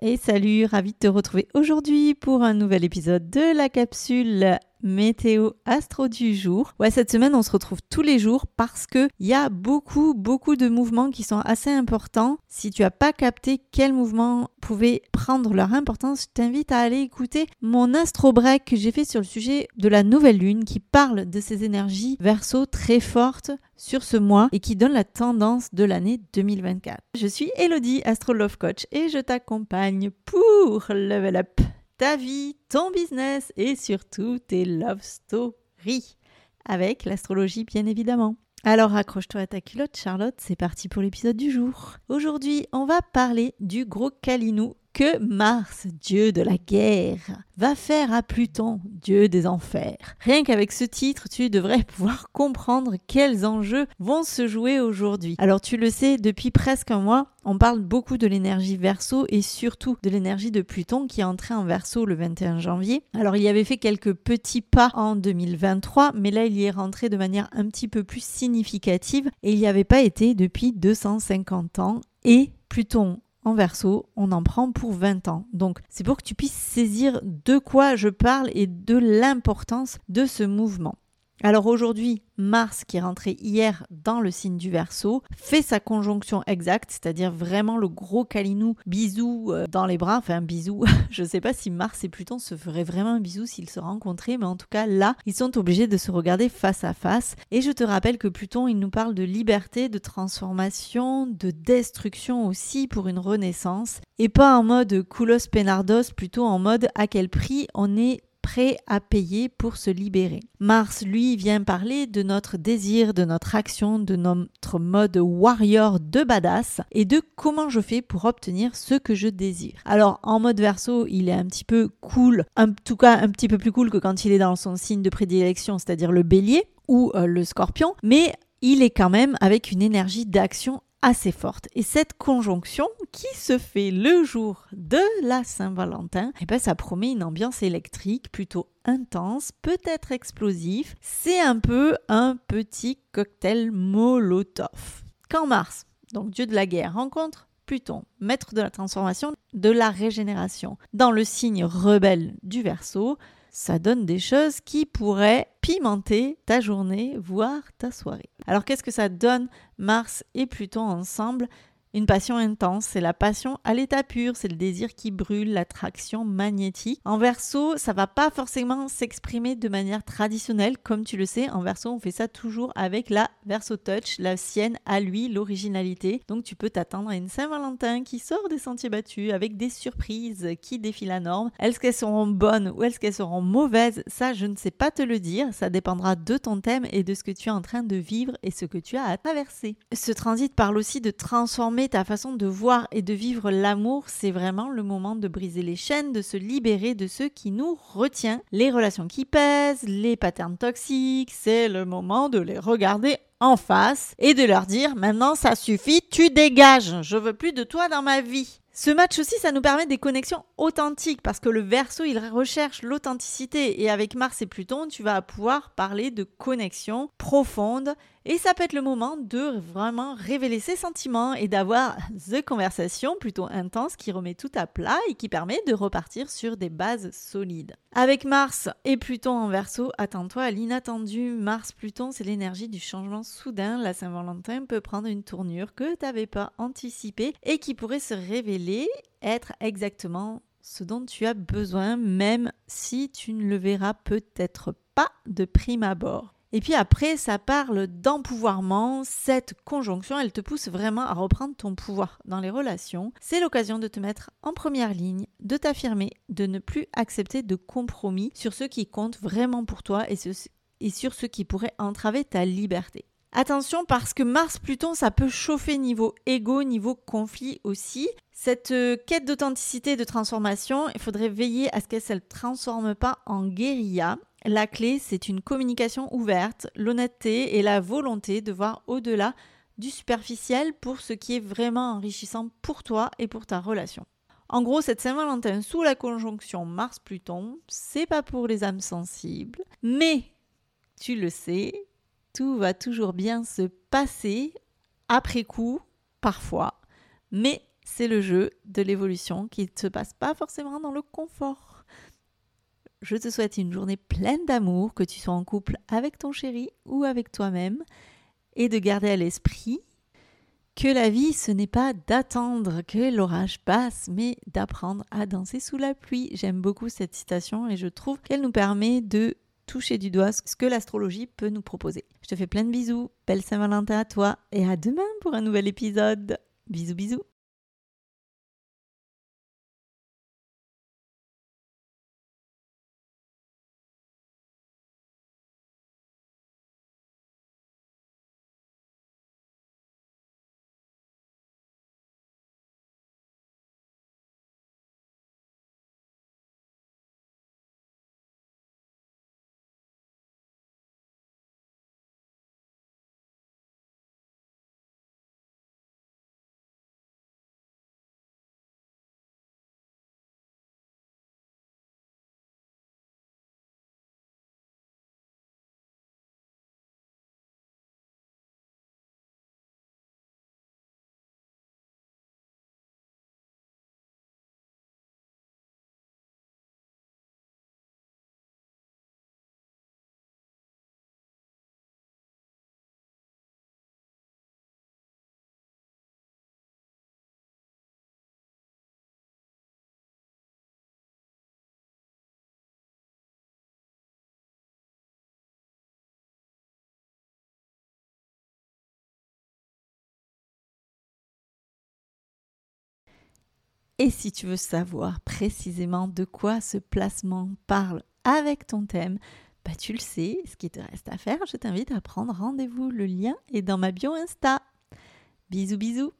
Et salut, ravi de te retrouver aujourd'hui pour un nouvel épisode de la capsule météo astro du jour. Ouais, cette semaine, on se retrouve tous les jours parce que il y a beaucoup, beaucoup de mouvements qui sont assez importants. Si tu as pas capté quels mouvements pouvaient prendre leur importance, je t'invite à aller écouter mon astro break que j'ai fait sur le sujet de la nouvelle lune qui parle de ces énergies verso très fortes sur ce mois et qui donne la tendance de l'année 2024. Je suis Elodie, Astro Love Coach et je t'accompagne pour level up ta vie, ton business et surtout tes love stories avec l'astrologie bien évidemment. Alors accroche-toi à ta culotte Charlotte, c'est parti pour l'épisode du jour. Aujourd'hui, on va parler du gros Kalinou que Mars, dieu de la guerre, va faire à Pluton, dieu des enfers. Rien qu'avec ce titre, tu devrais pouvoir comprendre quels enjeux vont se jouer aujourd'hui. Alors tu le sais, depuis presque un mois, on parle beaucoup de l'énergie verso et surtout de l'énergie de Pluton qui est entré en verso le 21 janvier. Alors il y avait fait quelques petits pas en 2023, mais là il y est rentré de manière un petit peu plus significative et il n'y avait pas été depuis 250 ans. Et Pluton en verso, on en prend pour 20 ans. Donc c'est pour que tu puisses saisir de quoi je parle et de l'importance de ce mouvement. Alors aujourd'hui, Mars, qui est rentré hier dans le signe du Verseau, fait sa conjonction exacte, c'est-à-dire vraiment le gros calinou bisou euh, dans les bras, enfin bisou. Je ne sais pas si Mars et Pluton se feraient vraiment un bisou s'ils se rencontraient, mais en tout cas là, ils sont obligés de se regarder face à face. Et je te rappelle que Pluton, il nous parle de liberté, de transformation, de destruction aussi pour une renaissance, et pas en mode coulos penardos, plutôt en mode à quel prix on est prêt à payer pour se libérer. Mars, lui, vient parler de notre désir, de notre action, de notre mode warrior de badass et de comment je fais pour obtenir ce que je désire. Alors, en mode verso, il est un petit peu cool, en tout cas un petit peu plus cool que quand il est dans son signe de prédilection, c'est-à-dire le bélier ou euh, le scorpion, mais il est quand même avec une énergie d'action assez forte. Et cette conjonction qui se fait le jour de la Saint-Valentin, eh ben ça promet une ambiance électrique plutôt intense, peut-être explosif. C'est un peu un petit cocktail Molotov. Quand Mars, donc dieu de la guerre, rencontre Pluton, maître de la transformation, de la régénération, dans le signe rebelle du Verseau, ça donne des choses qui pourraient pimenter ta journée, voire ta soirée. Alors qu'est-ce que ça donne Mars et Pluton ensemble? Une passion intense, c'est la passion à l'état pur, c'est le désir qui brûle, l'attraction magnétique. En verso, ça va pas forcément s'exprimer de manière traditionnelle, comme tu le sais. En verso, on fait ça toujours avec la verso touch, la sienne à lui, l'originalité. Donc tu peux t'attendre à une Saint-Valentin qui sort des sentiers battus avec des surprises qui défient la norme. Est-ce qu'elles seront bonnes ou est-ce qu'elles seront mauvaises? Ça, je ne sais pas te le dire. Ça dépendra de ton thème et de ce que tu es en train de vivre et ce que tu as à traverser. Ce transit parle aussi de transformer ta façon de voir et de vivre l'amour, c'est vraiment le moment de briser les chaînes, de se libérer de ce qui nous retient. Les relations qui pèsent, les patterns toxiques, c'est le moment de les regarder en face et de leur dire maintenant ça suffit, tu dégages, je veux plus de toi dans ma vie. Ce match aussi, ça nous permet des connexions authentiques parce que le verso, il recherche l'authenticité et avec Mars et Pluton, tu vas pouvoir parler de connexions profondes et ça peut être le moment de vraiment révéler ses sentiments et d'avoir the conversation plutôt intense qui remet tout à plat et qui permet de repartir sur des bases solides. Avec Mars et Pluton en verso, attends-toi à l'inattendu. Mars-Pluton, c'est l'énergie du changement soudain. La Saint-Valentin peut prendre une tournure que tu n'avais pas anticipée et qui pourrait se révéler être exactement ce dont tu as besoin, même si tu ne le verras peut-être pas de prime abord. Et puis après, ça parle d'empouvoirment. Cette conjonction, elle te pousse vraiment à reprendre ton pouvoir dans les relations. C'est l'occasion de te mettre en première ligne, de t'affirmer, de ne plus accepter de compromis sur ce qui compte vraiment pour toi et, sur ce qui pourrait entraver ta liberté. Attention parce que Mars-Pluton, ça peut chauffer niveau ego, niveau conflit aussi. Cette euh, quête d'authenticité et de transformation, il faudrait veiller à ce qu'elle ne se transforme pas en guérilla. La clé, c'est une communication ouverte, l'honnêteté et la volonté de voir au-delà du superficiel pour ce qui est vraiment enrichissant pour toi et pour ta relation. En gros, cette Saint-Valentin sous la conjonction Mars-Pluton, c'est pas pour les âmes sensibles, mais tu le sais, tout va toujours bien se passer après coup, parfois, mais c'est le jeu de l'évolution qui ne se passe pas forcément dans le confort. Je te souhaite une journée pleine d'amour, que tu sois en couple avec ton chéri ou avec toi-même, et de garder à l'esprit que la vie, ce n'est pas d'attendre que l'orage passe, mais d'apprendre à danser sous la pluie. J'aime beaucoup cette citation et je trouve qu'elle nous permet de toucher du doigt ce que l'astrologie peut nous proposer. Je te fais plein de bisous, belle Saint-Valentin à toi et à demain pour un nouvel épisode. Bisous bisous. Et si tu veux savoir précisément de quoi ce placement parle avec ton thème, bah tu le sais, ce qui te reste à faire, je t'invite à prendre rendez-vous. Le lien est dans ma bio Insta. Bisous bisous